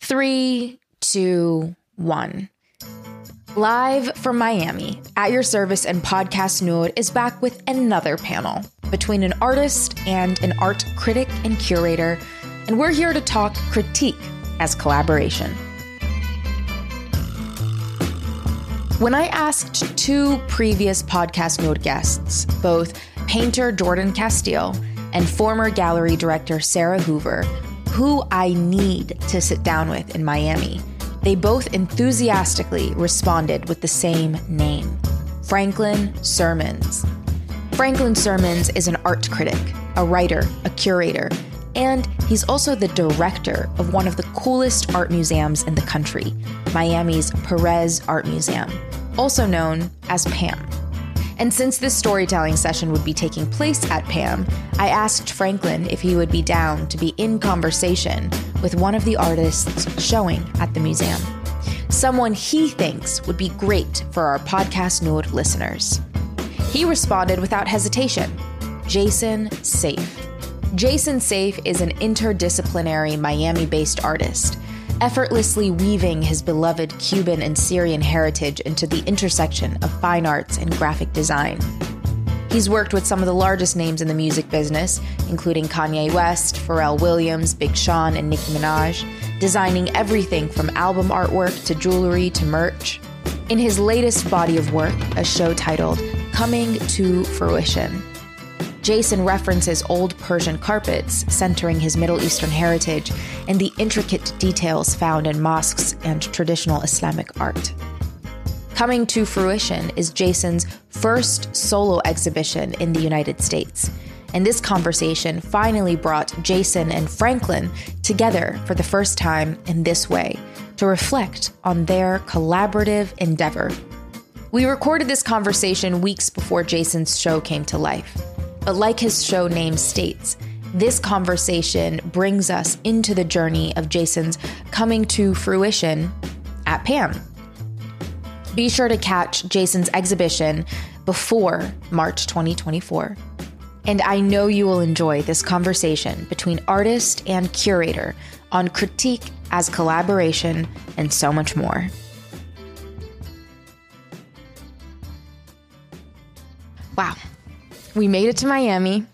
Three, two, one. Live from Miami, At Your Service and Podcast Noor is back with another panel between an artist and an art critic and curator, and we're here to talk critique as collaboration. When I asked two previous Podcast Noor guests, both painter Jordan Casteel and former gallery director Sarah Hoover, who I need to sit down with in Miami, they both enthusiastically responded with the same name Franklin Sirmans. Franklin Sirmans is an art critic, a writer, a curator, and he's also the director of one of the coolest art museums in the country, Miami's Perez Art Museum, also known as PAMM. And since this storytelling session would be taking place at PAMM, I asked Franklin if he would be down to be in conversation with one of the artists showing at the museum. Someone he thinks would be great for our podcast Noor listeners. He responded without hesitation Jason Seife. Jason Seife is an interdisciplinary Miami based artist effortlessly weaving his beloved Cuban and Syrian heritage into the intersection of fine arts and graphic design. He's worked with some of the largest names in the music business, including Kanye West, Pharrell Williams, Big Sean, and Nicki Minaj, designing everything from album artwork to jewelry to merch. In his latest body of work, a show titled Coming to Fruition, Jason references old Persian carpets, centering his Middle Eastern heritage and the intricate details found in mosques and traditional Islamic art. Coming to fruition is Jason's first solo exhibition in the United States. And this conversation finally brought Jason and Franklin together for the first time in this way to reflect on their collaborative endeavor. We recorded this conversation weeks before Jason's show came to life. But like his show name states, this conversation brings us into the journey of Jason's coming to fruition at PAMM. Be sure to catch Jason's exhibition before March 2024. And I know you will enjoy this conversation between artist and curator on critique as collaboration and so much more. Wow we made it to Miami.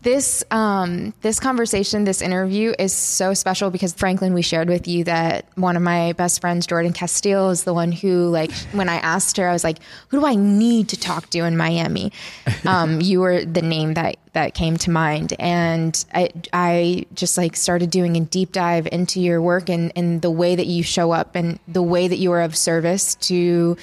This um, this conversation, this interview is so special because Franklin, we shared with you that one of my best friends, Jordan Casteel, is the one who, like, when I asked her, I was like, "Who do I need to talk to in Miami?" Um, you were the name that that came to mind, and I I just like started doing a deep dive into your work and and the way that you show up and the way that you are of service to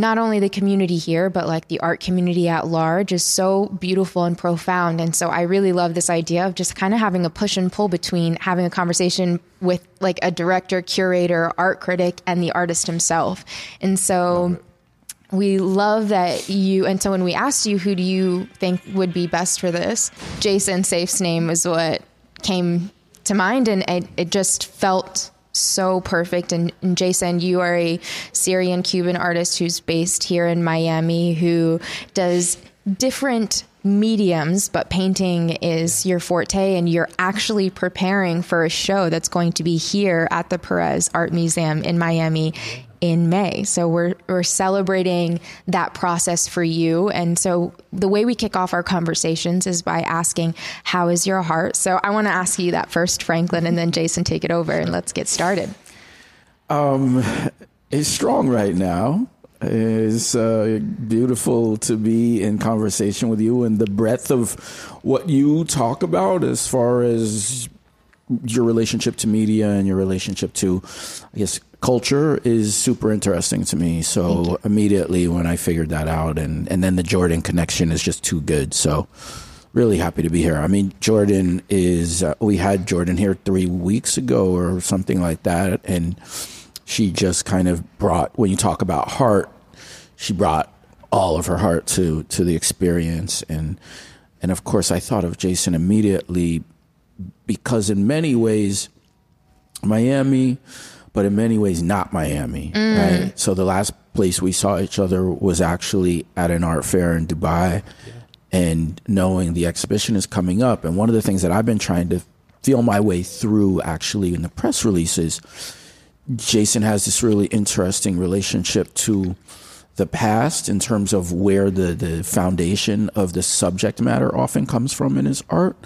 not only the community here, but like the art community at large is so beautiful and profound. And so I really love this idea of just kind of having a push and pull between having a conversation with like a director, curator, art critic, and the artist himself. And so we love that you and so when we asked you who do you think would be best for this jason Seife's name was what came to mind and it, it just felt so perfect. And, and, Jason, you are a Syrian Cuban artist who's based here in Miami who does different mediums, but painting is your forte, and you're actually preparing for a show that's going to be here at the Perez Art Museum in Miami in May. So we're we're celebrating that process for you. And so the way we kick off our conversations is by asking, "How is your heart?" So I want to ask you that first, Franklin, and then Jason take it over and let's get started. Um, it's strong right now. It's uh, beautiful to be in conversation with you and the breadth of what you talk about as far as your relationship to media and your relationship to, I guess, culture is super interesting to me. So immediately when I figured that out, and and then the Jordan connection is just too good. So really happy to be here. I mean, Jordan is. Uh, we had Jordan here three weeks ago or something like that, and she just kind of brought. When you talk about heart, she brought all of her heart to to the experience, and and of course, I thought of Jason immediately because in many ways, Miami but in many ways not Miami. Mm. Right. So the last place we saw each other was actually at an art fair in Dubai, yeah. and knowing the exhibition is coming up, and one of the things that I've been trying to feel my way through actually in the press releases. Jason has this really interesting relationship to the past in terms of where the, the foundation of the subject matter often comes from in his art,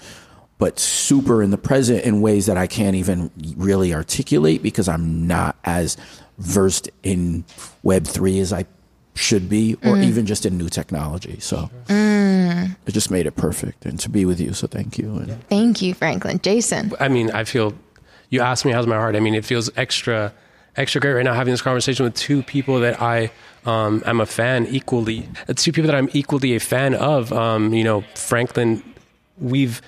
but super in the present in ways that I can't even really articulate because I'm not as versed in Web3 as I should be, or mm. even just in new technology. So mm. it just made it perfect. And to be with you, so thank you. And thank you, Franklin. Jason. I mean, I feel you asked me how's my heart. I mean, it feels extra, extra great right now having this conversation with two people that I um, am a fan equally. Two people that I'm equally a fan of. Um, you know, Franklin, we've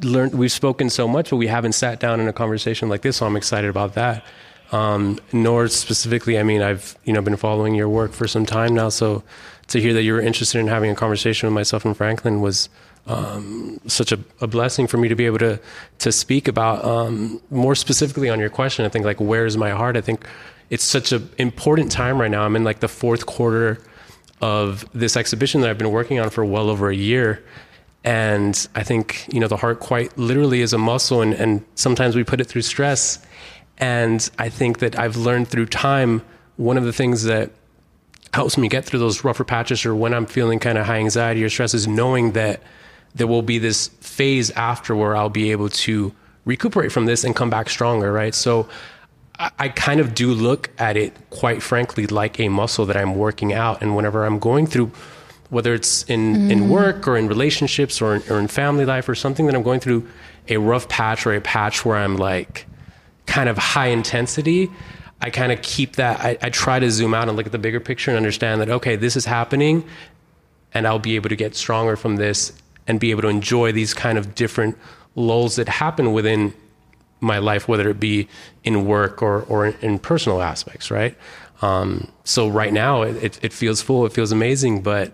learned, we've spoken so much, but we haven't sat down in a conversation like this. So I'm excited about that. Um, Noor specifically, I mean, I've you know been following your work for some time now, so to hear that you were interested in having a conversation with myself and Franklin was um, such a, a, blessing for me to be able to to speak about um, more specifically on your question. I think like where's my heart? I think it's such an important time right now. I'm in like the fourth quarter of this exhibition that I've been working on for well over a year. And I think, you know, the heart quite literally is a muscle and, and sometimes we put it through stress and I think that I've learned through time, one of the things that helps me get through those rougher patches or when I'm feeling kind of high anxiety or stress is knowing that there will be this phase after where I'll be able to recuperate from this and come back stronger, right? So I, I kind of do look at it, quite frankly, like a muscle that I'm working out. And whenever I'm going through, whether it's in, mm. in work or in relationships or in, or in family life or something that I'm going through a rough patch or a patch where I'm like, kind of high intensity, I kind of keep that. I, I, try to zoom out and look at the bigger picture and understand that, okay, this is happening and I'll be able to get stronger from this and be able to enjoy these kind of different lulls that happen within my life, whether it be in work or, or in personal aspects, right? Um, so right now it, it feels full, it feels amazing, but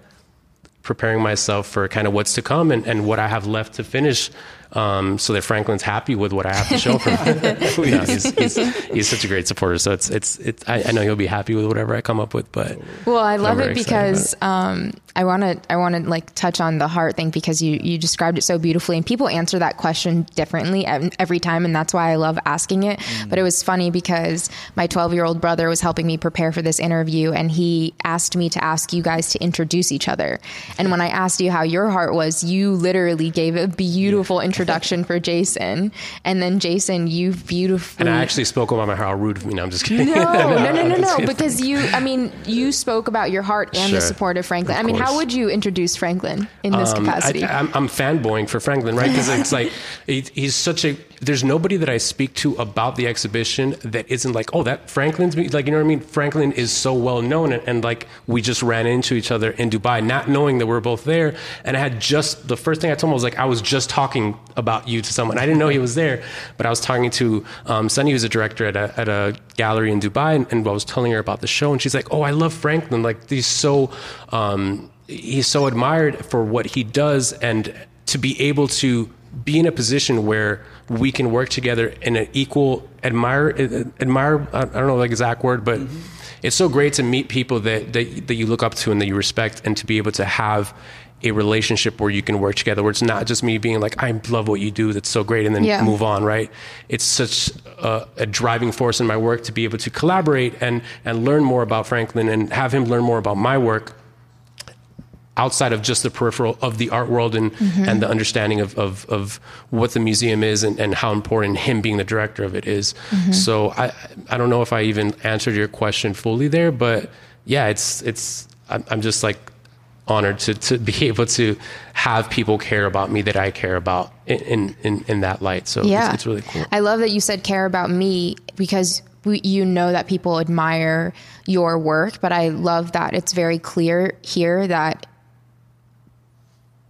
preparing myself for kind of what's to come and, and what I have left to finish um, so that Franklin's happy with what I have to show for him. no, he's, he's, he's, such a great supporter. So it's, it's, it's I, I, know he'll be happy with whatever I come up with, but. Well, I love it because, um, I want to, I want to like touch on the heart thing because you, you described it so beautifully and people answer that question differently every time. And that's why I love asking it. Mm. But it was funny because my 12 year old brother was helping me prepare for this interview and he asked me to ask you guys to introduce each other. And when I asked you how your heart was, you literally gave a beautiful yeah. introduction introduction for Jason, and then Jason, you beautifully. And I actually spoke about my how rude of me. No, I'm just kidding. No, no, no, no, no. Because you, I mean, you spoke about your heart and the support of Franklin. I mean, how would you introduce Franklin in this um, capacity? I, am fanboying for Franklin, right? Because it's like he's such a. There's nobody that I speak to about the exhibition that isn't like, oh, that Franklin's me. like, you know what I mean? Franklin is so well known, and, and like we just ran into each other in Dubai, not knowing that we're both there. And I had just the first thing I told him was like, I was just talking about you to someone. I didn't know he was there, but I was talking to um, Sunny, who's a director at a, at a gallery in Dubai, and, and, I was telling her about the show, and she's like, "Oh, I love Franklin. Like he's so um, he's so admired for what he does, and to be able to be in a position where we can work together in an equal admire admire. I don't know the exact word, but." Mm-hmm. It's so great to meet people that, that that you look up to and that you respect, and to be able to have a relationship where you can work together, where it's not just me being like, I love what you do, that's so great, and then yeah. move on, right? It's such a, a, driving force in my work to be able to collaborate and, and learn more about Franklin and have him learn more about my work outside of just the peripheral of the art world and, mm-hmm. and the understanding of, of, of, what the museum is and, and, how important him being the director of it is. Mm-hmm. So I, I don't know if I even answered your question fully there, but yeah, it's, it's, I'm just like honored to, to be able to have people care about me that I care about in, in, in that light. So yeah. it's, it's, really cool. I love that you said care about me because we, you know that people admire your work, but I love that it's very clear here that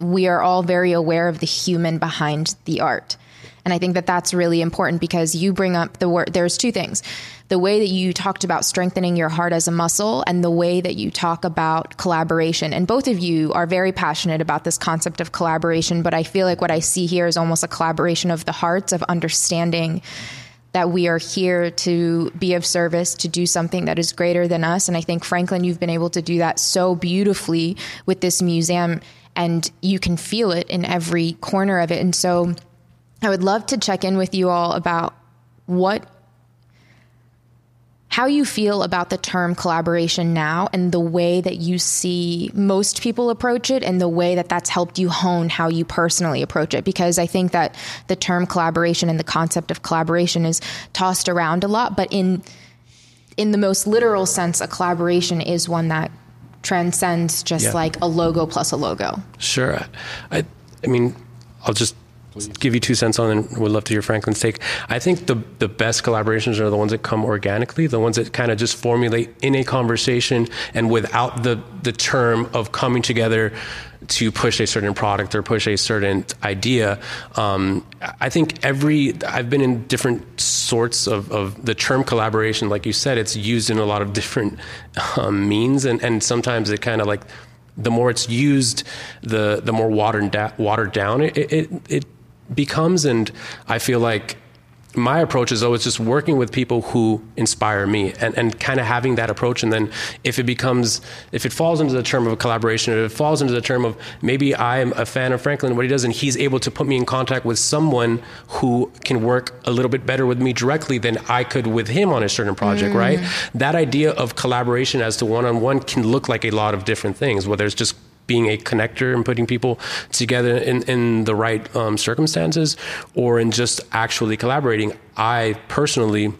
we are all very aware of the human behind the art. And I think that that's really important because you bring up the word, there's two things the way that you talked about strengthening your heart as a muscle and the way that you talk about collaboration. And both of you are very passionate about this concept of collaboration, but I feel like what I see here is almost a collaboration of the hearts, of understanding that we are here to be of service, to do something that is greater than us. And I think, Franklin, you've been able to do that so beautifully with this museum, and you can feel it in every corner of it. And so, I would love to check in with you all about what how you feel about the term collaboration now and the way that you see most people approach it and the way that that's helped you hone how you personally approach it. Because i think that the term collaboration and the concept of collaboration is tossed around a lot but in in the most literal sense a collaboration is one that transcends just yeah. like a logo plus a logo. Sure. I i mean i'll just Please. give you two cents on and would love to hear Franklin's take. I think the the best collaborations are the ones that come organically, the ones that kind of just formulate in a conversation and without the the term of coming together to push a certain product or push a certain idea. Um, I think every I've been in different sorts of, of the term collaboration, like you said, it's used in a lot of different um, means, and and sometimes it kind of like the more it's used, the the more watered da- watered down it, it it becomes. And I feel like my approach is always just working with people who inspire me and, and kind of having that approach. And then if it becomes, if it falls into the term of a collaboration, or if it falls into the term of maybe I'm a fan of Franklin, what he does, and he's able to put me in contact with someone who can work a little bit better with me directly than I could with him on a certain project, mm. right? That idea of collaboration as to one on one can look like a lot of different things, whether it's just being a connector and putting people together in, in the right um, circumstances or in just actually collaborating. I personally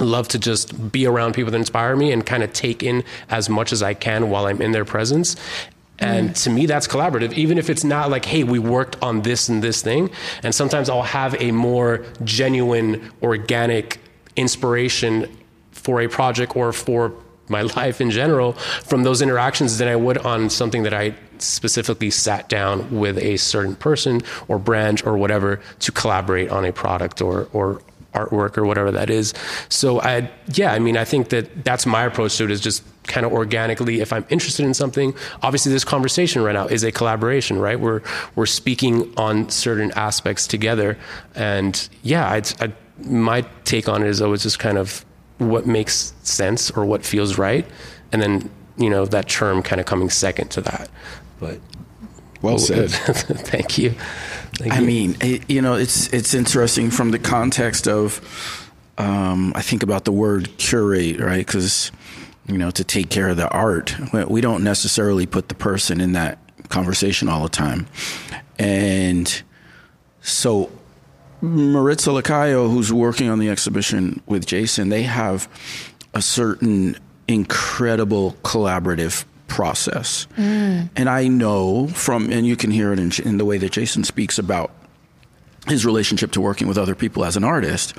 love to just be around people that inspire me and kind of take in as much as I can while I'm in their presence. And mm. to me, that's collaborative, even if it's not like, hey, we worked on this and this thing. And sometimes I'll have a more genuine, organic inspiration for a project or for my life in general from those interactions than I would on something that I specifically sat down with a certain person or brand or whatever to collaborate on a product or or artwork or whatever that is. So I yeah, I mean I think that that's my approach to it is just kind of organically if I'm interested in something. Obviously this conversation right now is a collaboration, right? We're we're speaking on certain aspects together and yeah, I, I my take on it is always just kind of what makes sense or what feels right, and then you know that term kind of coming second to that. But well said. Thank you. Thank I you. mean, it, you know, it's it's interesting from the context of. Um, I think about the word curate, right? Because you know, to take care of the art, we don't necessarily put the person in that conversation all the time, and so Maritza Lacayo, who's working on the exhibition with Jason, they have a certain incredible collaborative process. Mm. And I know from, and you can hear it in, in, the way that Jason speaks about his relationship to working with other people as an artist,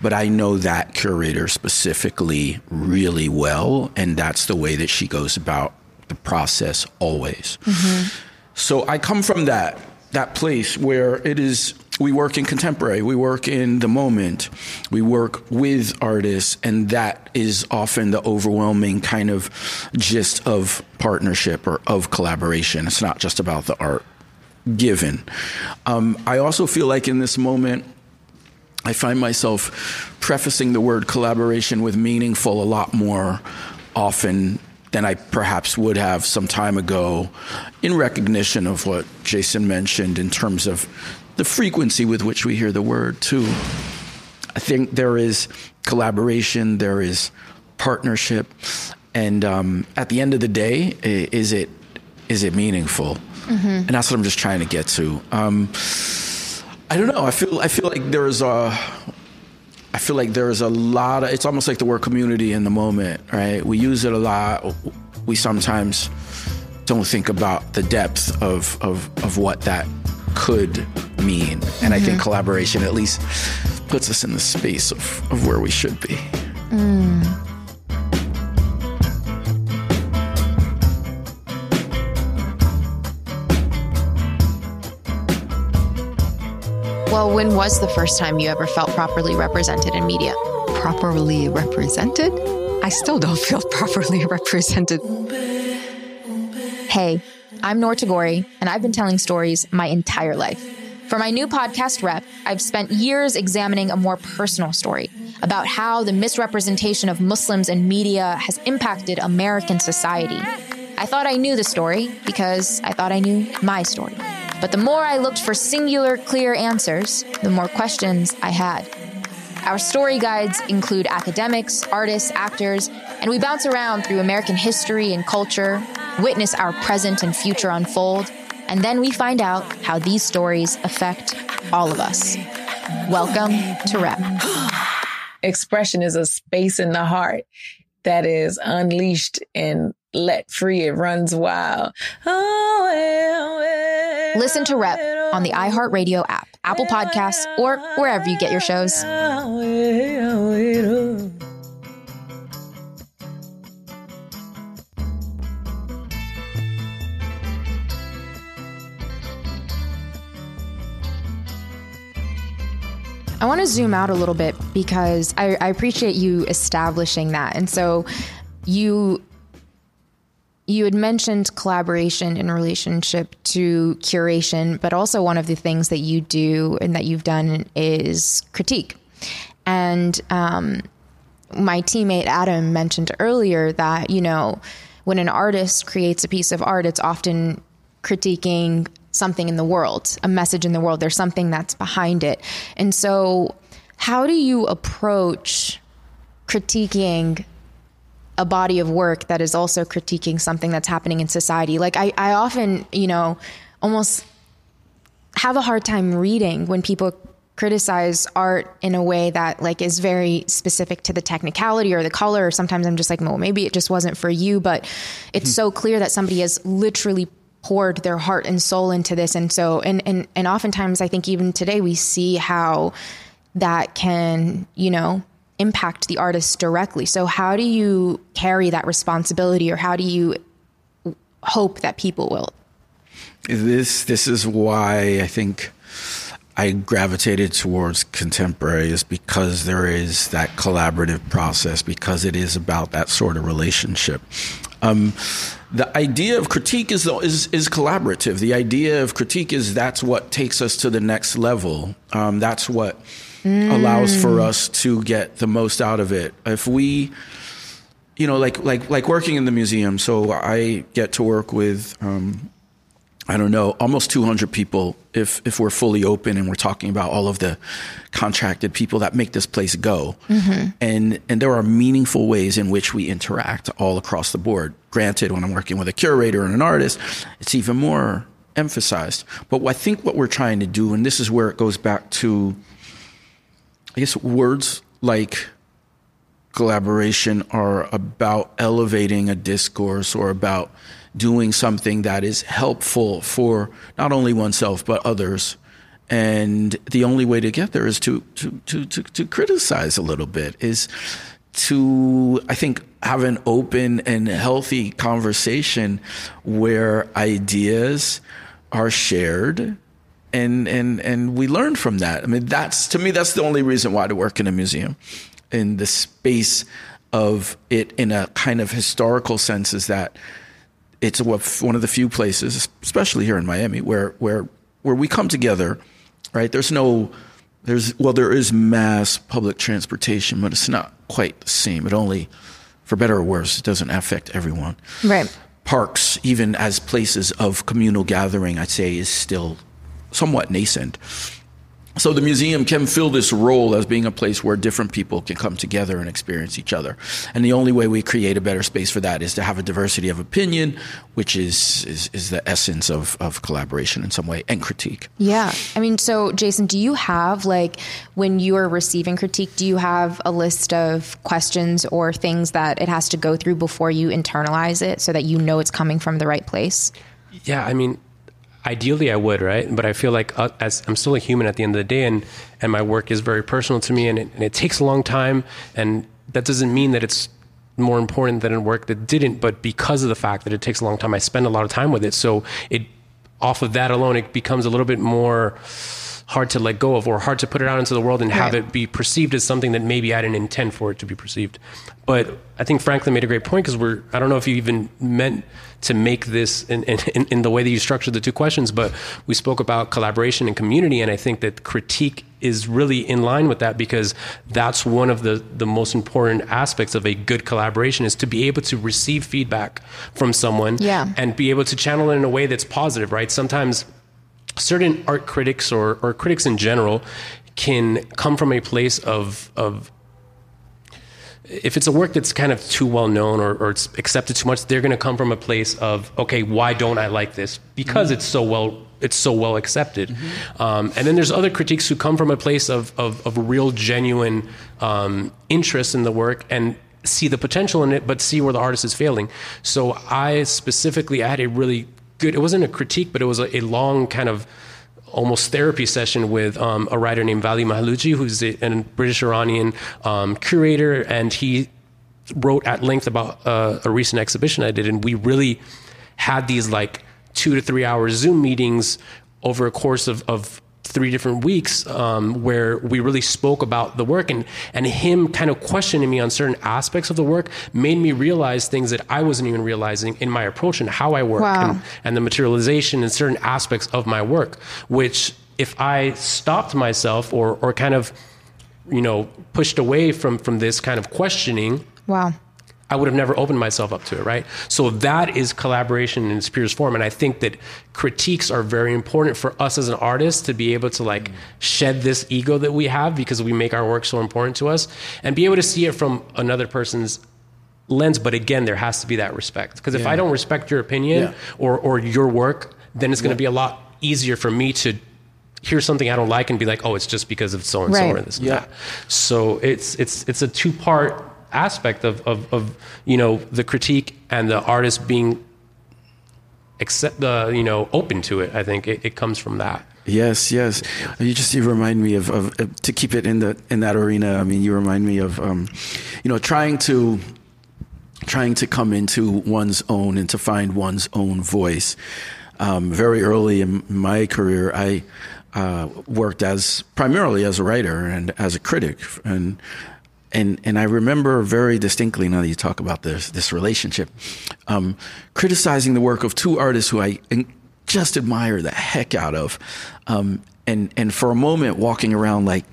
but I know that curator specifically really well, and that's the way that she goes about the process always. Mm-hmm. So I come from that that place where it is we work in contemporary, we work in the moment, we work with artists, and that is often the overwhelming kind of gist of partnership or of collaboration. It's not just about the art given. Um, I also feel like in this moment, I find myself prefacing the word collaboration with meaningful a lot more often than I perhaps would have some time ago in recognition of what Jason mentioned in terms of the frequency with which we hear the word, too. I think there is collaboration, there is partnership, and um, at the end of the day, is it is it meaningful? Mm-hmm. And that's what I'm just trying to get to. Um, I don't know. I feel I feel like there's a I feel like there's a lot of it's almost like the word community in the moment, right? We use it a lot. We sometimes don't think about the depth of of, of what that could mean. And mm-hmm. I think mm-hmm. collaboration at least puts us in the space of, of where we should be. Mm. Well, when was the first time you ever felt properly represented in media? Properly represented? I still don't feel properly represented. Hey, I'm Noor Tagouri, and I've been telling stories my entire life. For my new podcast, Rep, I've spent years examining a more personal story about how the misrepresentation of Muslims in media has impacted American society. I thought I knew the story because I thought I knew my story. But the more I looked for singular, clear answers, the more questions I had. Our story guides include academics, artists, actors, and we bounce around through American history and culture, witness our present and future unfold, and then we find out how these stories affect all of us. Welcome to Rep. Expression is a space in the heart that is unleashed and let free. It runs wild. Listen to Rep on the iHeartRadio app, Apple Podcasts, or wherever you get your shows. I want to zoom out a little bit because I, I appreciate you establishing that. And so you you had mentioned collaboration in relationship to curation, but also one of the things that you do and that you've done is critique. And um, my teammate Adam mentioned earlier that, you know, when an artist creates a piece of art, it's often critiquing something in the world, a message in the world. There's something that's behind it. And so, how do you approach critiquing a body of work that is also critiquing something that's happening in society? Like, I, I often, you know, almost have a hard time reading when people criticize art in a way that like is very specific to the technicality or the color or sometimes i'm just like well maybe it just wasn't for you but it's mm-hmm. so clear that somebody has literally poured their heart and soul into this. And so and and and oftentimes i think even today we see how that can you know impact the artist directly. So how do you carry that responsibility or how do you hope that people will? This this is why i think I gravitated towards contemporary is because there is that collaborative process, because it is about that sort of relationship. Um, the idea of critique is, is is collaborative. The idea of critique is that's what takes us to the next level. Um, that's what mm. allows for us to get the most out of it. If we, you know, like like like working in the museum, so I get to work with um, I don't know, almost 200 people if if we're fully open and we're talking about all of the contracted people that make this place go. Mm-hmm. And and there are meaningful ways in which we interact all across the board. Granted, when I'm working with a curator and an artist, it's even more emphasized. But I think what we're trying to do, and this is where it goes back to, I guess, words like collaboration are about elevating a discourse or about doing something that is helpful for not only oneself but others. And the only way to get there is to to to to, to criticize a little bit is to I think have an open and healthy conversation where ideas are shared and and and we learn from that. I mean that's to me that's the only reason why to work in a museum in the space of it in a kind of historical sense is that it's one of the few places, especially here in Miami, where where where we come together. Right? There's no there's well there is mass public transportation, but it's not quite the same. It only, for better or worse, it doesn't affect everyone. Right. Parks, even as places of communal gathering, I'd say is still somewhat nascent. So the museum can fill this role as being a place where different people can come together and experience each other. And the only way we create a better space for that is to have a diversity of opinion, which is is, is the essence of, of collaboration in some way and critique. Yeah. I mean, so Jason, do you have like when you are receiving critique, do you have a list of questions or things that it has to go through before you internalize it so that you know it's coming from the right place? Yeah, I mean, ideally I would, right? But I feel like uh, as I'm still a human at the end of the day, and and my work is very personal to me, and it, and it takes a long time, and that doesn't mean that it's more important than a work that didn't, but because of the fact that it takes a long time, I spend a lot of time with it. So it off of that alone, it becomes a little bit more hard to let go of or hard to put it out into the world and have right. it be perceived as something that maybe I didn't intend for it to be perceived. But I think Franklin made a great point because we're, I don't know if you even meant to make this in, in, in the way that you structured the two questions, but we spoke about collaboration and community. And I think that critique is really in line with that because that's one of the, the most important aspects of a good collaboration is to be able to receive feedback from someone yeah. and be able to channel it in a way that's positive, right? Sometimes certain art critics or, or critics in general can come from a place of of if it's a work that's kind of too well known or, or it's accepted too much, they're going to come from a place of okay, why don't I like this? Because mm-hmm. it's so well it's so well accepted. Mm-hmm. Um, and then there's other critiques who come from a place of of, of real genuine um, interest in the work and see the potential in it, but see where the artist is failing. So I specifically I had a really good. It wasn't a critique, but it was a, a long kind of almost therapy session with um, a writer named Vali Mahlouji, who's a, a British Iranian um, curator, and he wrote at length about uh, a recent exhibition I did, and we really had these like two to three hour Zoom meetings over a course of, of three different weeks um, where we really spoke about the work and and him kind of questioning me on certain aspects of the work made me realize things that I wasn't even realizing in my approach and how I work wow. and, and the materialization and certain aspects of my work which if I stopped myself or or kind of you know pushed away from from this kind of questioning wow I would have never opened myself up to it, right? So that is collaboration in its purest form. And I think that critiques are very important for us as an artist to be able to like shed this ego that we have because we make our work so important to us and be able to see it from another person's lens. But again, there has to be that respect. Because if yeah. I don't respect your opinion yeah. or, or your work, then it's going to be a lot easier for me to hear something I don't like and be like, oh, it's just because of so and so or this and yeah. that. So it's it's it's a two part aspect of, of, of you know the critique and the artist being accept the you know open to it. I think it, it comes from that. Yes, yes. You just you remind me of, of, of, to keep it in the in that arena. I mean, you remind me of um, you know trying to trying to come into one's own and to find one's own voice. Um, very early in my career, I uh, worked as primarily as a writer and as a critic, and and and I remember very distinctly now that you talk about this this relationship, um, criticizing the work of two artists who I just admire the heck out of, um, and and for a moment walking around like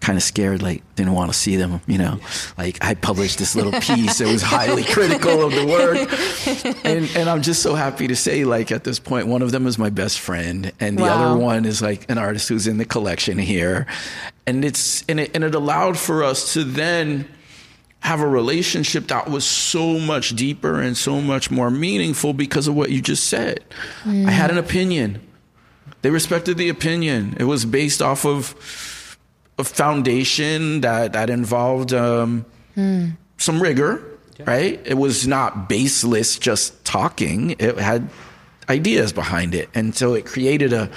kind of scared, like didn't want to see them, you know. Like I published this little piece that was highly critical of the work. And and I'm just so happy to say, like at this point, one of them is my best friend, and the wow. other one is like an artist who's in the collection here. And it's and it and it allowed for us to then have a relationship that was so much deeper and so much more meaningful because of what you just said. Mm. I had an opinion. They respected the opinion. It was based off of a foundation that that involved um, hmm. some rigor, yeah. right? It was not baseless, just talking. It had ideas behind it, and so it created a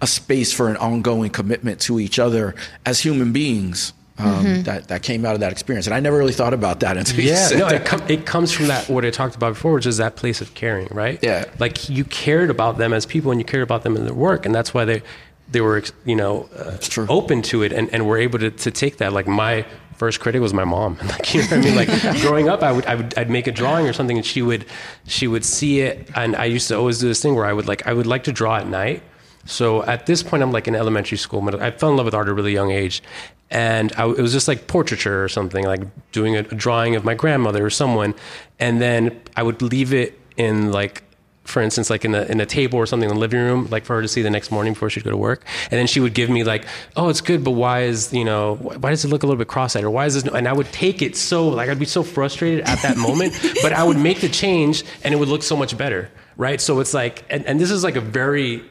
a space for an ongoing commitment to each other as human beings. Um, mm-hmm. that that came out of that experience, and I never really thought about that until yeah, no, it, com- it, comes from that what I talked about before, which is that place of caring, right? Yeah, like you cared about them as people, and you cared about them in their work, and that's why they they were you know uh, open to it and, and were able to, to take that. Like my first critic was my mom. Like you know what i mean? Like growing up i would i would i'd make a drawing or something and she would she would see it. And i used to always do this thing where i would like i would like to draw at night. So at this point i'm like in elementary school but i fell in love with art at a really young age. And I, it was just like portraiture or something like doing a, a drawing of my grandmother or someone. And then i would leave it in like for instance, like in a, in a table or something in the living room, like for her to see the next morning before she'd go to work. And then she would give me like, oh, it's good, but why is, you know, why does it look a little bit cross-eyed or why is this? And I would take it so, like, I'd be so frustrated at that moment, but I would make the change and it would look so much better. Right. So it's like, and, and this is like a very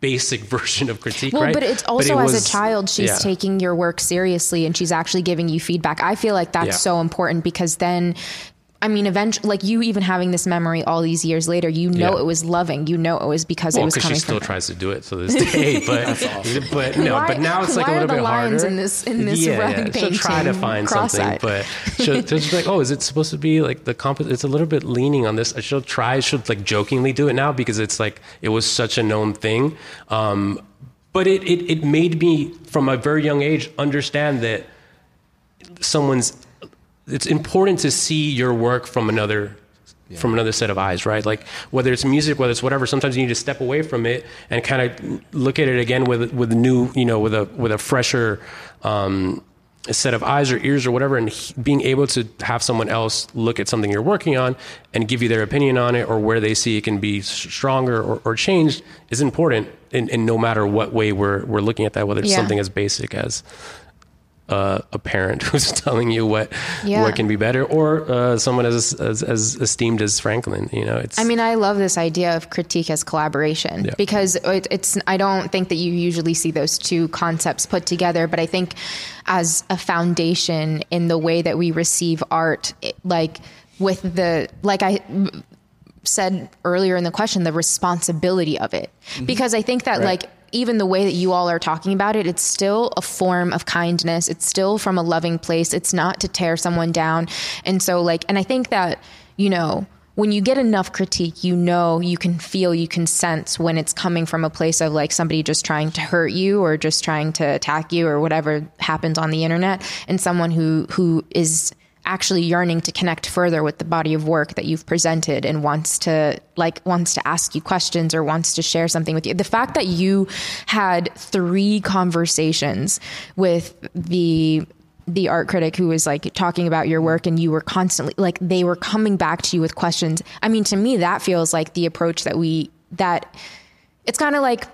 basic version of critique, well, right? But it's also but it as a child, she's yeah. taking your work seriously and she's actually giving you feedback. I feel like that's yeah. so important because then I mean, eventually, like you even having this memory all these years later, you know yeah. it was loving. You know it was because well, it was coming. She still from tries to do it to this day, but awesome. but no, why, but now it's like a little bit harder. In this in this yeah, yeah. she'll try to find something, but she'll, she'll be like, oh, is it supposed to be like the comp? It's a little bit leaning on this. She'll try. She'll like jokingly do it now because it's like it was such a known thing. Um, but it, it it made me from a very young age understand that someone's it's important to see your work from another yeah. from another set of eyes, right? Like whether it's music, whether it's whatever, sometimes you need to step away from it and kind of look at it again with with new, you know, with a with a fresher um, a set of eyes or ears or whatever, and he- being able to have someone else look at something you're working on and give you their opinion on it or where they see it can be stronger or, or changed is important. And, and no matter what way we're we're looking at that, whether it's Yeah. something as basic as uh, a parent who's telling you what Yeah. what can be better, or uh, someone as, as as esteemed as Franklin. You know, it's I mean, I love this idea of critique as collaboration Yeah. because it, it's. I don't think that you usually see those two concepts put together, but I think as a foundation in the way that we receive art, it- like with the like I said earlier in the question, the responsibility of it, because I think that like even the way that you all are talking about it, it's still a form of kindness. It's still from a loving place. It's not to tear someone down. And so, like, and I think that, you know, when you get enough critique, you know, you can feel, you can sense when it's coming from a place of like somebody just trying to hurt you or just trying to attack you or whatever happens on the internet, and someone who who is actually yearning to connect further with the body of work that you've presented and wants to like wants to ask you questions or wants to share something with you. The fact that you had three conversations with the the art critic who was like talking about your work and you were constantly like they were coming back to you with questions. I mean to me that feels like the approach that we that it's kind of like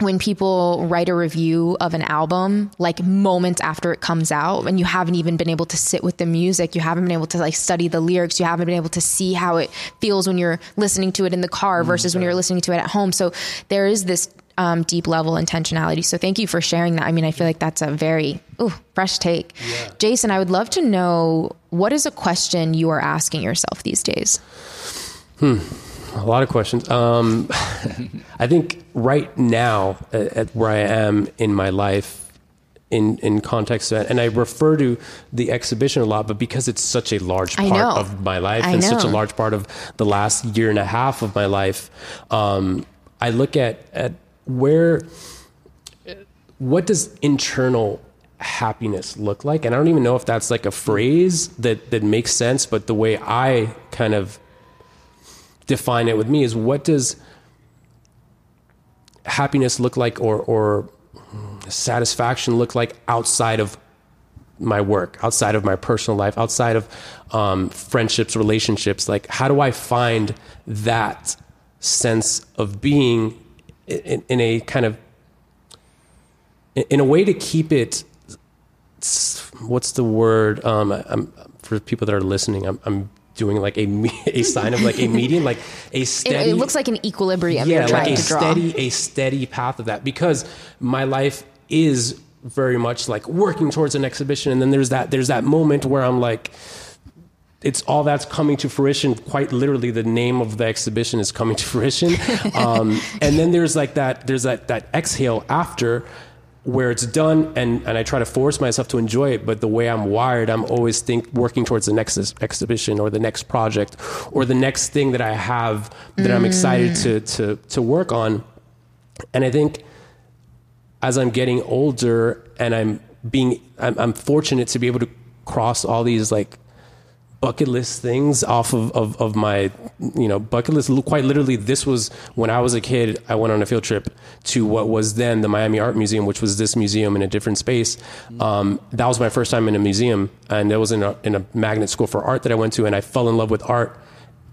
when people write a review of an album like moments after it comes out and you haven't even been able to sit with the music you haven't been able to like study the lyrics you haven't been able to see how it feels when you're listening to it in the car versus when you're listening to it at home. So there is this um, deep level intentionality. So thank you for sharing that. I mean i feel like that's a very ooh, fresh take. Jason i would love to know what is a question you are asking yourself these days a lot of questions. Um, I think right now, at, at where I am in my life, in in context, that, and I refer to the exhibition a lot, but because it's such a large part of my life I and such a large part of the last year and a half of my life, um, I look at at where what does internal happiness look like? And i don't even know if that's like a phrase that that makes sense but the way i kind of define it with me is what does happiness look like or or satisfaction look like outside of my work outside of my personal life outside of um, friendships relationships? Like how do i find that sense of being in, in a kind of in a way to keep it what's the word? Um for people that are listening i'm, I'm doing like a a sign of like a median like a steady it looks like an equilibrium yeah like a to draw steady a steady path of that because my life is very much like working towards an exhibition and then there's that there's that moment where i'm like it's all that's coming to fruition. Quite literally, the name of the exhibition is coming to fruition. Um, and then there's like that. There's that that exhale after, where it's done, and and I try to force myself to enjoy it. But the way I'm wired, I'm always think working towards the next ex- exhibition or the next project or the next thing that I have that I'm excited to mm. to to work on. And I think as I'm getting older and I'm being, I'm, I'm fortunate to be able to cross all these like bucket list things off of, of, of my, you know, bucket list. Quite literally, this was when I was a kid, I went on a field trip to what was then the Miami Art Museum, which was this museum in a different space. Um, that was my first time in a museum and that was in a, in a magnet school for art that I went to and I fell in love with art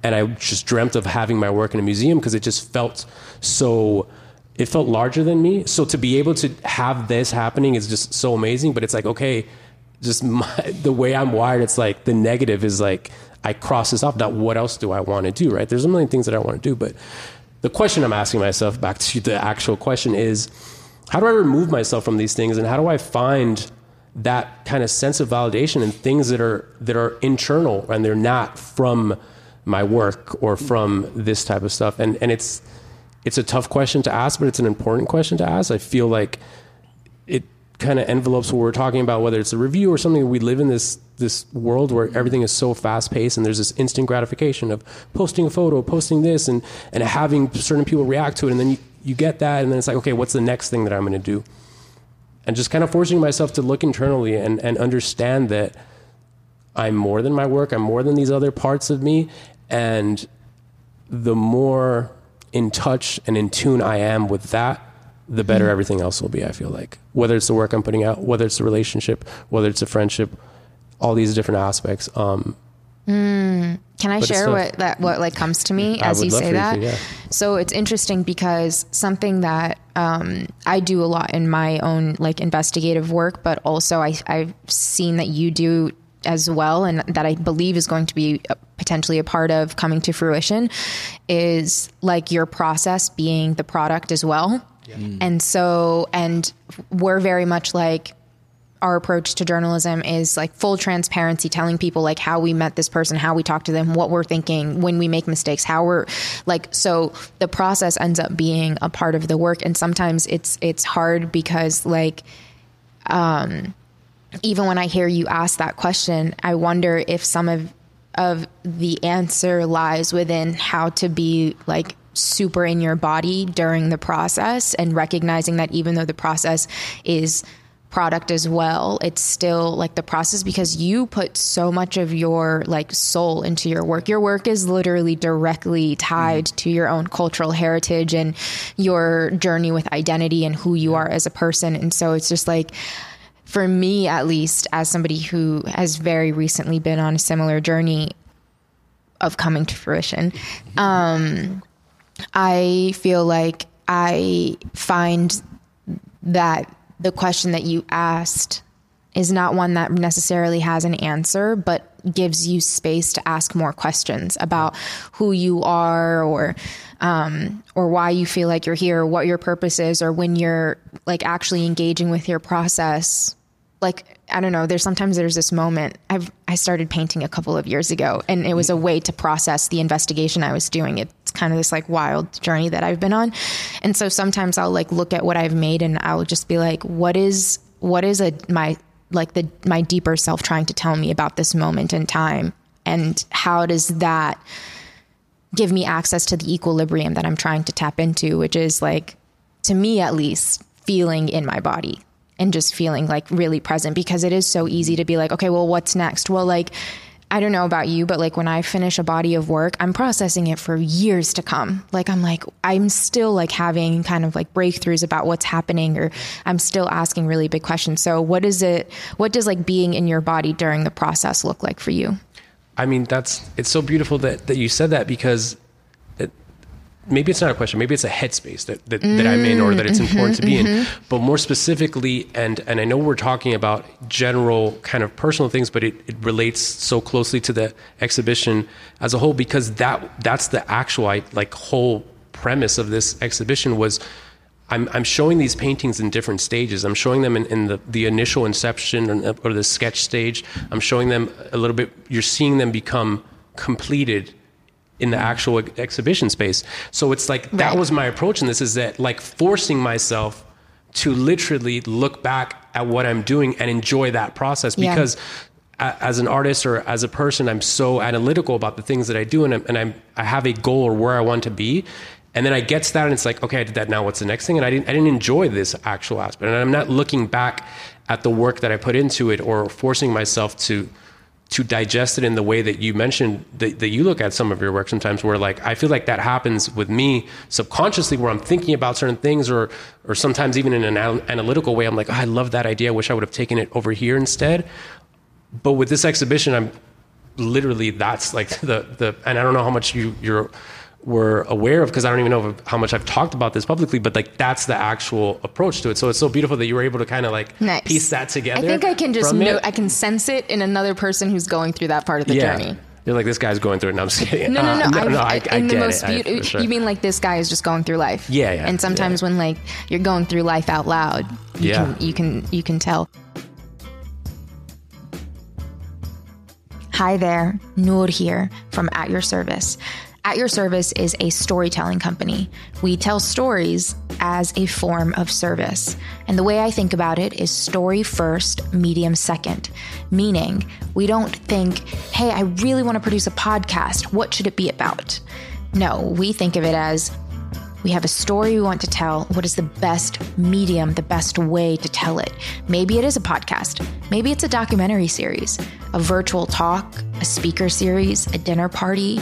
and I just dreamt of having my work in a museum because it just felt so it felt larger than me. So to be able to have this happening is just so amazing. But it's like, okay, just my, the way I'm wired, it's like the negative is like I cross this off. Now, what else do I want to do? Right? There's a million things that I want to do, but the question I'm asking myself, back to the actual question, is how do I remove myself from these things, and how do I find that kind of sense of validation and things that are that are internal and they're not from my work or from this type of stuff? And and it's it's a tough question to ask, but it's an important question to ask. I feel like kind of envelopes what we're talking about, whether it's a review or something. We live in this this world where everything is so fast paced, and there's this instant gratification of posting a photo, posting this, and and having certain people react to it, and then you, you get that, and then it's like, okay, what's the next thing that I'm going to do? And just kind of forcing myself to look internally and and understand that I'm more than my work. I'm more than these other parts of me, and the more in touch and in tune I am with that, the better everything else will be. I feel like whether it's the work I'm putting out, whether it's the relationship, whether it's a friendship, all these different aspects. Um, Can I share what that what like comes to me I as you say for you that? yeah. So it's interesting because something that um, I do a lot in my own like investigative work, but also I, I've seen that you do as well, and that I believe is going to be potentially a part of coming to fruition, is like your process being the product as well. And so, and we're very much like our approach to journalism is like full transparency, telling people like how we met this person, how we talk to them, what we're thinking when we make mistakes, how we're like so the process ends up being a part of the work. And sometimes it's it's hard because like um even when I hear you ask that question, I wonder if some of of the answer lies within how to be like super in your body during the process and recognizing that even though the process is product as well it's still like the process because you put so much of your like soul into your work. Your work is literally directly tied to your own cultural heritage and your journey with identity and who you are as a person. And so it's just like for me at least as somebody who has very recently been on a similar journey of coming to fruition um i feel like i find that the question that you asked is not one that necessarily has an answer, but gives you space to ask more questions about who you are or um, or why you feel like you're here, what your purpose is, or when you're like actually engaging with your process. Like I don't know, there's sometimes there's this moment. I've I started painting a couple of years ago, and it was a way to process the investigation I was doing. It's kind of this like wild journey that I've been on, and so sometimes I'll like look at what I've made, and I'll just be like, what is what is a my like the my deeper self trying to tell me about this moment in time, and how does that give me access to the equilibrium that I'm trying to tap into, which is like, to me at least, feeling in my body and just feeling like really present because it is so easy to be like, okay, well, what's next? Well, like, I don't know about you, but like when I finish a body of work, I'm processing it for years to come. Like, I'm like, I'm still like having kind of like breakthroughs about what's happening, or I'm still asking really big questions. So, what is it, what does like being in your body during the process look like for you? I mean, that's it's so beautiful that that you said that because maybe it's not a question, maybe it's a headspace that that, that I'm in or that it's mm-hmm, important to be in. Mm-hmm. But more specifically, and and I know we're talking about general kind of personal things, but it, it relates so closely to the exhibition as a whole because that that's the actual I- like whole premise of this exhibition was. I'm, I'm showing these paintings in different stages. I'm showing them in, in the, the initial inception or the sketch stage. I'm showing them a little bit, you're seeing them become completed in the mm-hmm. actual ex- exhibition space. So it's like that was my approach in this is that like forcing myself to literally look back at what I'm doing and enjoy that process Yeah. because a- as an artist or as a person, I'm so analytical about the things that I do and, I'm, and I'm, I have a goal or where I want to be. And then I get to that and it's like, okay, I did that. Now what's the next thing? And I didn't, I didn't enjoy this actual aspect. And I'm not looking back at the work that I put into it or forcing myself to, to digest it in the way that you mentioned that, that you look at some of your work sometimes where like I feel like that happens with me subconsciously where I'm thinking about certain things or or sometimes even in an analytical way I'm like oh, I love that idea. I wish I would have taken it over here instead. But with this exhibition I'm literally that's like the the and I don't know how much you you're were aware of because I don't even know how much I've talked about this publicly but like that's the actual approach to it so it's so beautiful that you were able to kind of like Nice. piece that together I think I can just know. I can sense it in another person who's going through that part of the yeah. journey. You're like this guy's going through it. No, I'm just kidding. No, no, no. Uh, I, no, I, I in the get most it. I- beautiful. sure. You mean like this guy is just going through life? Yeah, yeah, And sometimes yeah. when like you're going through life out loud, you Yeah. can you can you can tell. Hi there, Noor here from At Your Service. At Your Service is a storytelling company. We tell stories as a form of service. And the way I think about it is story first, medium second. Meaning, we don't think, hey, I really want to produce a podcast. What should it be about? No, we think of it as we have a story we want to tell. What is the best medium, the best way to tell it? Maybe it is a podcast. Maybe it's a documentary series, a virtual talk, a speaker series, a dinner party.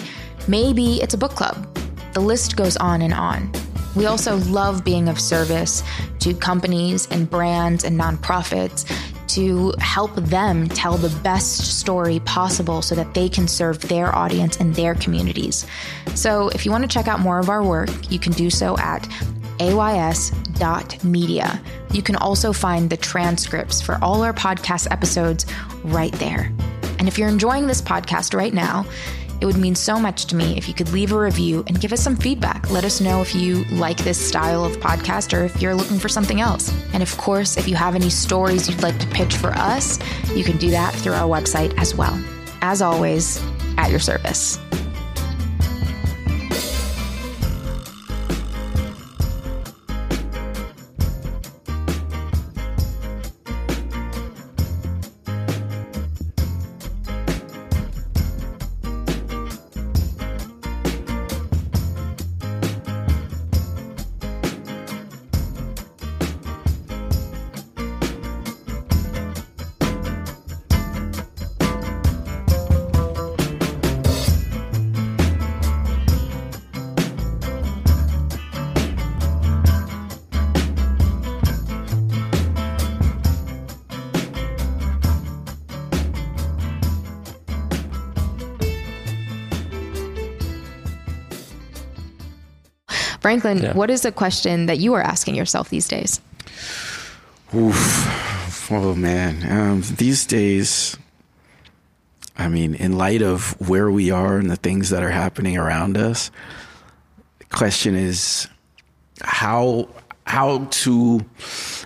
Maybe it's a book club. The list goes on and on. We also love being of service to companies and brands and nonprofits to help them tell the best story possible so that they can serve their audience and their communities. So, if you want to check out more of our work, you can do so at ays.media. You can also find the transcripts for all our podcast episodes right there. And if you're enjoying this podcast right now, it would mean so much to me if you could leave a review and give us some feedback. Let us know if you like this style of podcast or if you're looking for something else. And of course, if you have any stories you'd like to pitch for us, you can do that through our website as well. As always, at your service. Franklin, Yeah. what is the question that you are asking yourself these days? Oof. Oh man. Um, these days, I mean, in light of where we are and the things that are happening around us, the question is how how to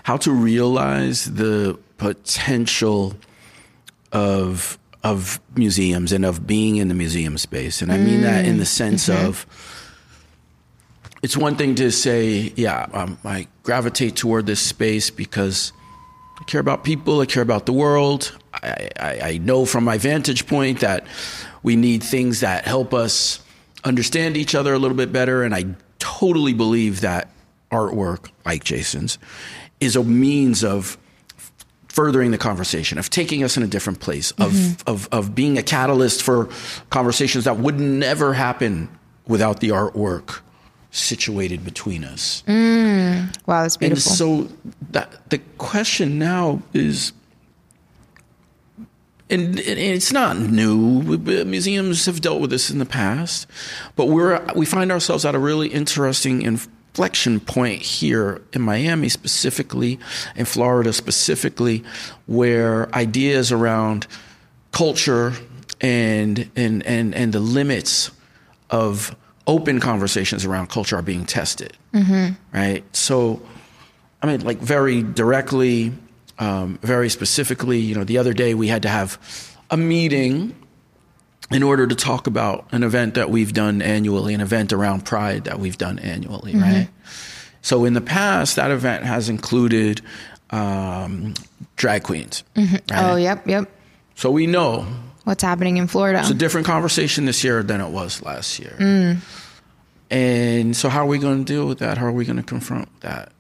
how to realize the potential of of museums and of being in the museum space. And I mean that in the sense of it's one thing to say, yeah, um, I gravitate toward this space because I care about people, I care about the world. I, I, I know from my vantage point that we need things that help us understand each other a little bit better. And I totally believe that artwork, like Jason's, is a means of furthering the conversation, of taking us in a different place, of, of, of being a catalyst for conversations that would never happen without the artwork situated between us. Mm. Wow, that's beautiful. And so that the question now is, and, and it's not new. Museums have dealt with this in the past, but we're we find ourselves at a really interesting inflection point here in Miami, specifically, in Florida specifically, where ideas around culture and and and and the limits of open conversations around culture are being tested. Right. So, I mean, like very directly, um, very specifically. You know, the other day we had to have a meeting in order to talk about an event that we've done annually, an event around Pride that we've done annually, right? So in the past, that event has included um, drag queens. right? oh, yep, yep. So we know What's happening in Florida? it's a different conversation this year than it was last year. And so, how are we going to deal with that? How are we going to confront that?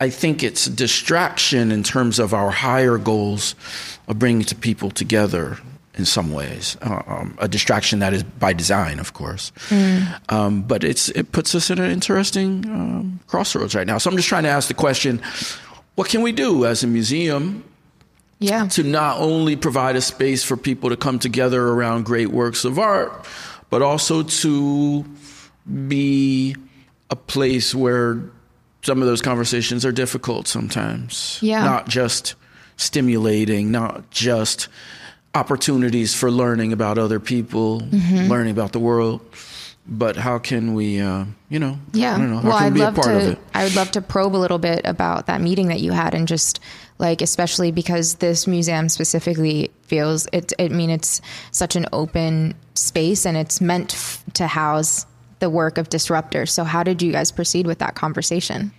I think it's a distraction in terms of our higher goals of bringing to people together in some ways. Um, a distraction that is by design, of course. Um, but it's it puts us in an interesting um, crossroads right now. So I'm just trying to ask the question: What can we do as a museum yeah. to not only provide a space for people to come together around great works of art, but also to be a place where some of those conversations are difficult sometimes. Yeah. Not just stimulating, not just opportunities for learning about other people, Mm-hmm. learning about the world. But how can we, uh, you know, Yeah. I don't know, how well, can I'd we be love a part of to. it? I would love to probe a little bit about that meeting that you had, and just like, especially because this museum specifically feels it. I mean, it's such an open space, and it's meant f- to house the work of disruptors. So, how did you guys proceed with that conversation?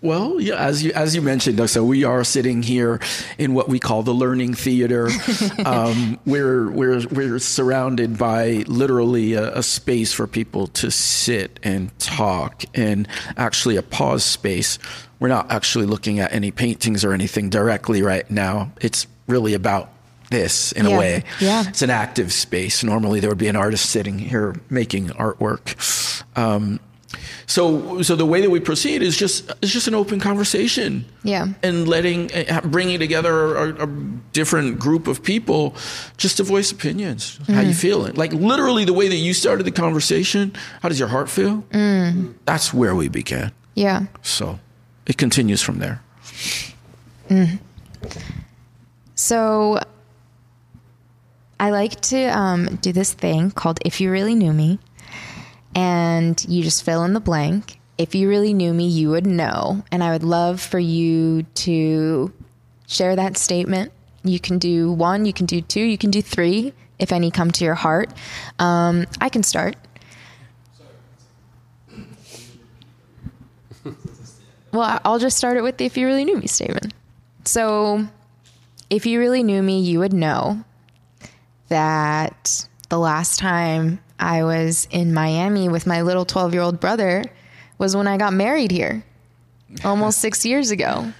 Well, yeah, as you as you mentioned, so we are sitting here in what we call the learning theater. um, we're we're we're surrounded by literally a, a space for people to sit and talk, and actually a pause space. We're not actually looking at any paintings or anything directly right now. It's really about this in Yeah, a way. yeah. It's an active space. Normally, there would be an artist sitting here making artwork. Um, so so the way that we proceed is just it's just an open conversation. Yeah. and letting bringing together a, a different group of people just to voice opinions. How you mm. feeling? Like literally the way that you started the conversation. How does your heart feel? Mm. That's where we began. Yeah. So it continues from there. Mm. So I like to um, do this thing called If You Really Knew Me. And you just fill in the blank. If you really knew me, you would know. And I would love for you to share that statement. You can do one, you can do two, you can do three if any come to your heart. Um, I can start. Well, I'll just start it with the if you really knew me statement. So, if you really knew me, you would know that the last time I was in Miami with my little 12 year old brother was when I got married here almost six years ago.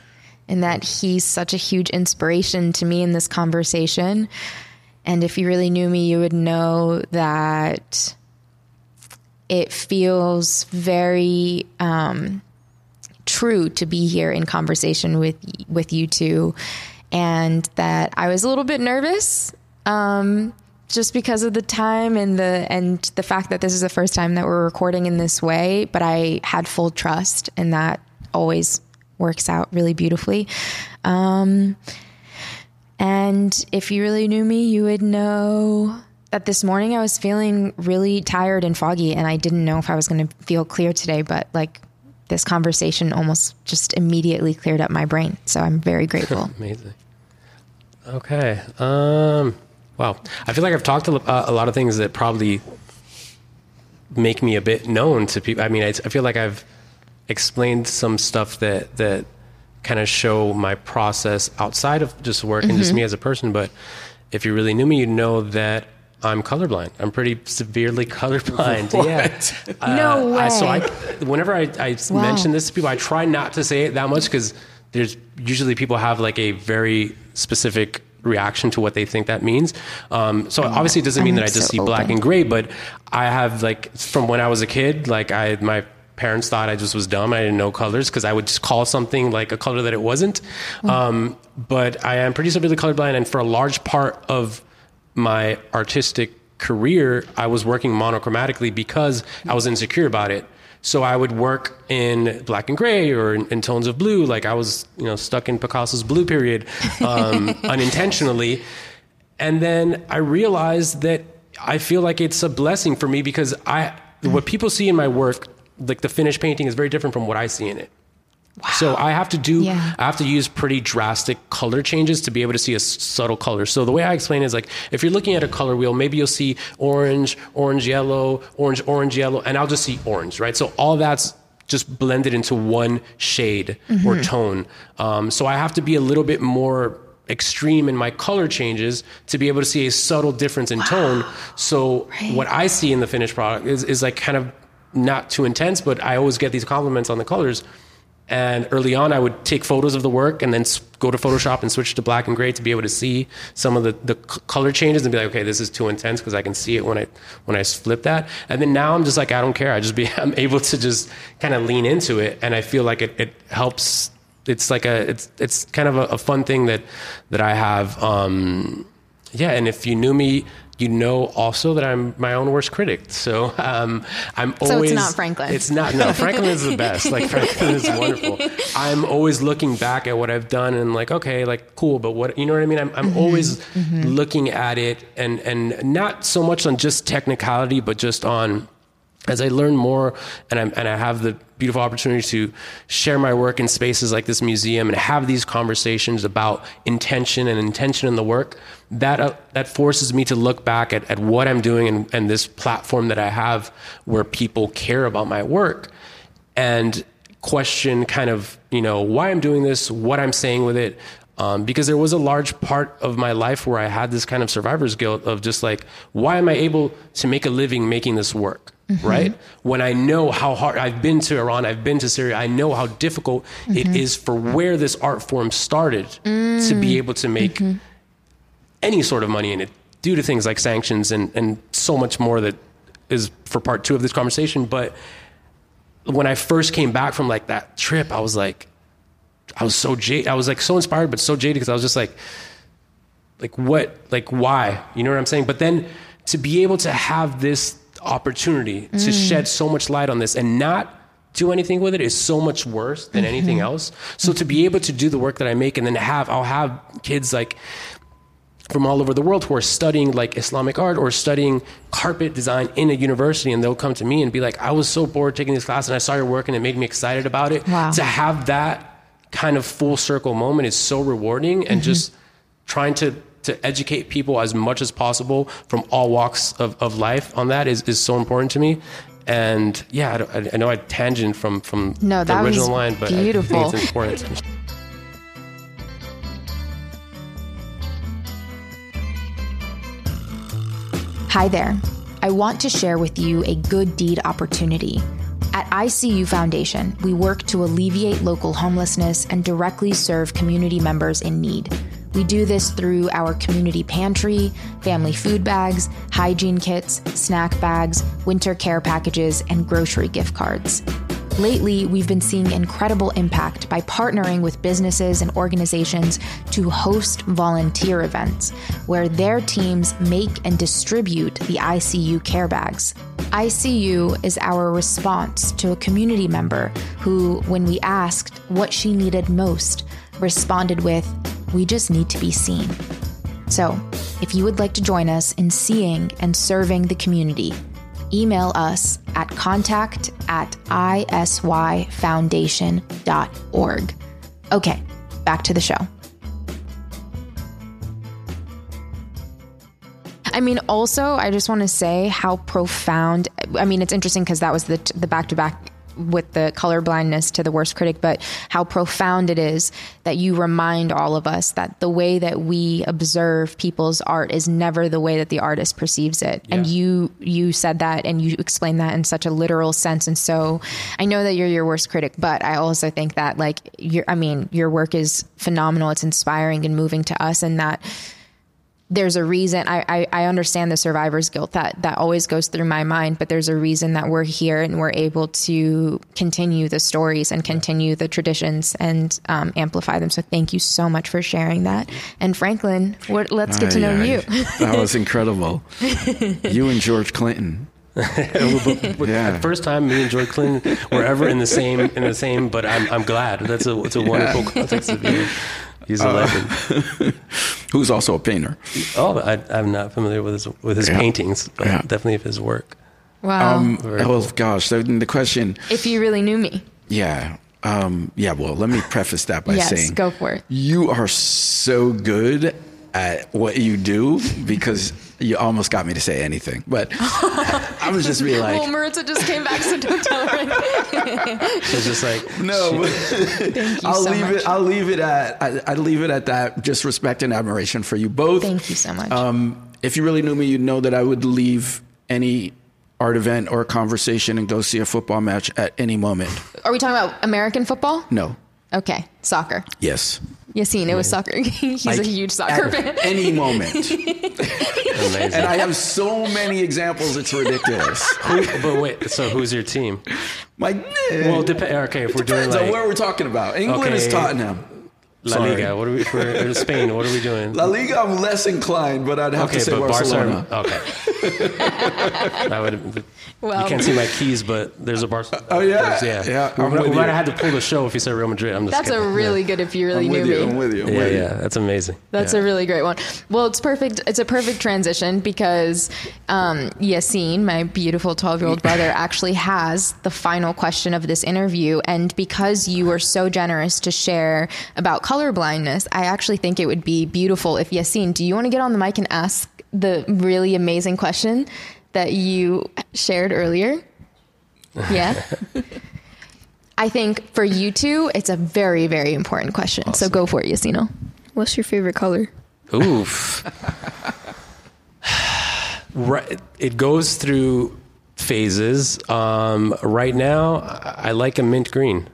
And that he's such a huge inspiration to me in this conversation. And if you really knew me, you would know that it feels very um, true to be here in conversation with with you two, and that I was a little bit nervous, um, just because of the time and the and the fact that this is the first time that we're recording in this way. But I had full trust, and that always works out really beautifully. Um, and if you really knew me, you would know that this morning I was feeling really tired and foggy, and I didn't know if I was going to feel clear today, but like this conversation almost just immediately cleared up my brain. So I'm very grateful. Amazing. Okay. Um, wow. I feel like I've talked a, uh, a lot of things that probably make me a bit known to people. I mean, I, I feel like I've explained some stuff that that kind of show my process outside of just work and just me as a person. But if you really knew me, you'd know that I'm colorblind. I'm pretty severely colorblind. Yeah. No I- so. I, whenever I, I Wow. mention this to people, I try not to say it that much because there's usually people have like a very specific reaction to what they think that means. Um, so obviously it doesn't mean I'm that I just so see black and gray, but I have like from when I was a kid, like I my parents thought I just was dumb. I didn't know colors because I would just call something like a color that it wasn't. Um, but I am pretty severely colorblind, and for a large part of my artistic career, I was working monochromatically because I was insecure about it. So I would work in black and gray or in, in tones of blue, like I was, you know, stuck in Picasso's blue period um, unintentionally. And then I realized that I feel like it's a blessing for me because I, what people see in my work, like the finished painting, is very different from what I see in it. So I have to do, Yeah. I have to use pretty drastic color changes to be able to see a subtle color. So the way I explain it is like, if you're looking at a color wheel, maybe you'll see orange, orange, yellow, orange, orange, yellow, and I'll just see orange, right? So all that's just blended into one shade or tone. Um, so I have to be a little bit more extreme in my color changes to be able to see a subtle difference in tone. So what I see in the finished product is, is like kind of not too intense, but I always get these compliments on the colors. And early on, I would take photos of the work and then go to Photoshop and switch to black and gray to be able to see some of the, the color changes and be like, okay, this is too intense because I can see it when I when I flip that. And then now I'm just like, I don't care. I just be I'm able to just kind of lean into it, and I feel like it, it helps. It's like a it's it's kind of a, a fun thing that that I have. Um, yeah, and if you knew me, you know also that I'm my own worst critic. So um, I'm always. So it's not Franklin. It's not. No, Franklin is the best. Like Franklin is wonderful. I'm always looking back at what I've done and like, okay, like cool, but what you know what I mean? I'm, I'm always looking at it and and not so much on just technicality, but just on as I learn more and I'm, and I have the beautiful opportunity to share my work in spaces like this museum and have these conversations about intention and intention in the work, that, uh, that forces me to look back at, at what I'm doing and, and this platform that I have where people care about my work and question kind of, you know, why I'm doing this, what I'm saying with it, um, because there was a large part of my life where I had this kind of survivor's guilt of just like, why am I able to make a living making this work? Mm-hmm. Right? When I know how hard I've been to Iran, I've been to Syria, I know how difficult it mm-hmm. is for where this art form started to be mm. able to make mm-hmm. any sort of money in it due to things like sanctions and, and so much more that is for part two of this conversation. But when I first came back from like that trip, I was like, I was so jaded. I was like so inspired, but so jaded because I was just like, like what, like why? You know what I'm saying? But then to be able to have this opportunity to mm. shed so much light on this and not do anything with it is so much worse than mm-hmm. anything else. So to be able to do the work that I make and then have, I'll have kids like from all over the world who are studying like Islamic art or studying carpet design in a university, and they'll come to me and be like, "I was so bored taking this class, and I saw your work, and it made me excited about it." Wow. To have that kind of full circle moment is so rewarding, and mm-hmm. just trying to to educate people as much as possible from all walks of, of life on that is, is so important to me. And yeah, I, I, know I tangent from from No, the original line, but I think it's important. Hi there. I want to share with you a good deed opportunity. At ICU Foundation, we work to alleviate local homelessness and directly serve community members in need. We do this through our community pantry, family food bags, hygiene kits, snack bags, winter care packages, and grocery gift cards. Lately, we've been seeing incredible impact by partnering with businesses and organizations to host volunteer events where their teams make and distribute the ICU care bags. ICU is our response to a community member who, when we asked what she needed most, responded with, We just need to be seen. So, if you would like to join us in seeing and serving the community, email us at contact at icufoundation.org. Okay, back to the show. I mean, also, I just want to say how profound. I mean, it's interesting because that was the the back to back with the color blindness to the worst critic, but how profound it is that you remind all of us that the way that we observe people's art is never the way that the artist perceives it. And you you said that and you explained that in such a literal sense. And so I know that you're your worst critic, but I also think that like your I mean, your work is phenomenal. It's inspiring and moving to us and that there's a reason I, I, I understand the survivor's guilt that that always goes through my mind but there's a reason that we're here and we're able to continue the stories and continue the traditions and um, amplify them so thank you so much for sharing that and franklin what, let's get to know Aye, you aye. that was incredible. you and George Clinton. Yeah. First time me and George Clinton were ever in the same in the same, but I'm I'm glad. That's a it's a wonderful context to be in. He's a legend. Who's also a painter. Oh, I, I'm not familiar with his with his Yeah. paintings, but Yeah. definitely of his work. wow Um, Very oh gosh, the, the question. if you really knew me Yeah, um, yeah. Well, let me preface that by yes saying go for it you are so good at what you do because you almost got me to say anything. But I was just be like, well maritza just came back so don't tell her It's just like no. thank you I'll so leave much it. I'll leave it at. I, I'd leave it at that. Just respect and admiration for you both. thank you so much Um, if you really knew me, you'd know that I would leave any art event or conversation and go see a football match at any moment. are we talking about american football No. okay soccer Yes. Yassine, it was soccer. He's a huge soccer at fan. Any moment. amazing. and I have so many examples. It's ridiculous. Who- but wait, so who's your team? My Well, dep- okay, if we're doing depends on like where we're talking about. England is Tottenham. La Sorry. Liga, what are we for or Spain? What are we doing? La Liga, I'm less inclined, but I'd have okay, to say but Barcelona. Barcelona. Okay. I would. Well- you can't see my keys, but there's a Barcelona. Oh, yeah. yeah. Yeah, We I'm might- with we might have had to pull the show if you said Real Madrid. I'm just. That's a kidding. really good if you really I'm knew you. me. I'm with you. I'm Yeah, with you. yeah, that's amazing. That's yeah. a really great one. Well, it's perfect. It's a perfect transition because um, Yassine, my beautiful 12 year old brother, actually has the final question of this interview. And because you were so generous to share about color blindness, I actually think it would be beautiful if Yassine, do you want to get on the mic and ask the really amazing question that you shared earlier? Yeah. I think for you two, it's a very, very important question. So go for it, Yassino. What's your favorite color? Oof. right, it goes through phases. Um, right now, I I like a mint green.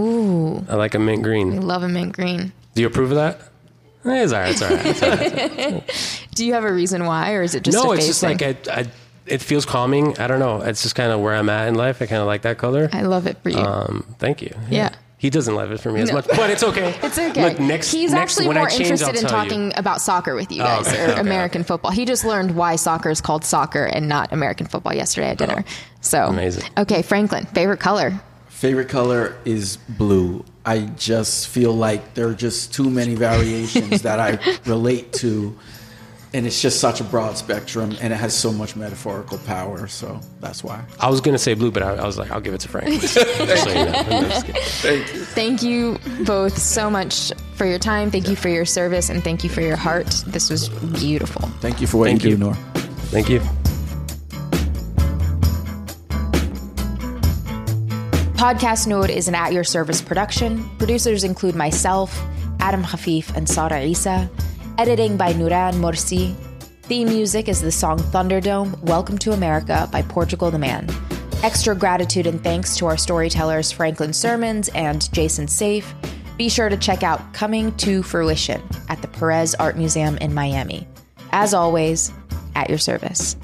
Ooh, I like a mint green. I love a mint green. Do you approve of that? Eh, It's all right. It's all right. It's all right. Do you have a reason why, or is it just no, it's just thing? like I, I, it feels calming. I don't know. It's just kind of where I'm at in life. I kind of like that color. I love it for you. Um, thank you. Yeah. He doesn't love it for me as much, but it's okay. It's okay. Look, next, He's next, actually more change, interested in tell you. talking about soccer with you Oh, guys, okay, or okay, American football. He just learned why soccer is called soccer and not American football yesterday at dinner. So Oh, Amazing. Okay, Franklin, favorite color. Favorite color is blue. I just feel like there are just too many variations that I relate to. And it's just such a broad spectrum and it has so much metaphorical power. So that's why. I was gonna say blue, but I, I was like, I'll give it to Frank. Just so you know. I'm just kidding. Thank you. Thank you both so much for your time. Thank you for your service, and thank you for your heart. This was beautiful. Thank you for what Thank you you. do, Noor. Thank you. Podcast Noor is an at your service production. Producers include myself, Adam Khafif, and Sara Isa. Editing by Nuran Morsi. Theme music is the song Thunderdome Welcome to America by Portugal the Man. Extra gratitude and thanks to our storytellers Franklin Sirmans and Jason Seife. Be sure to check out Coming to Fruition at the Perez Art Museum in Miami. As always, at your service.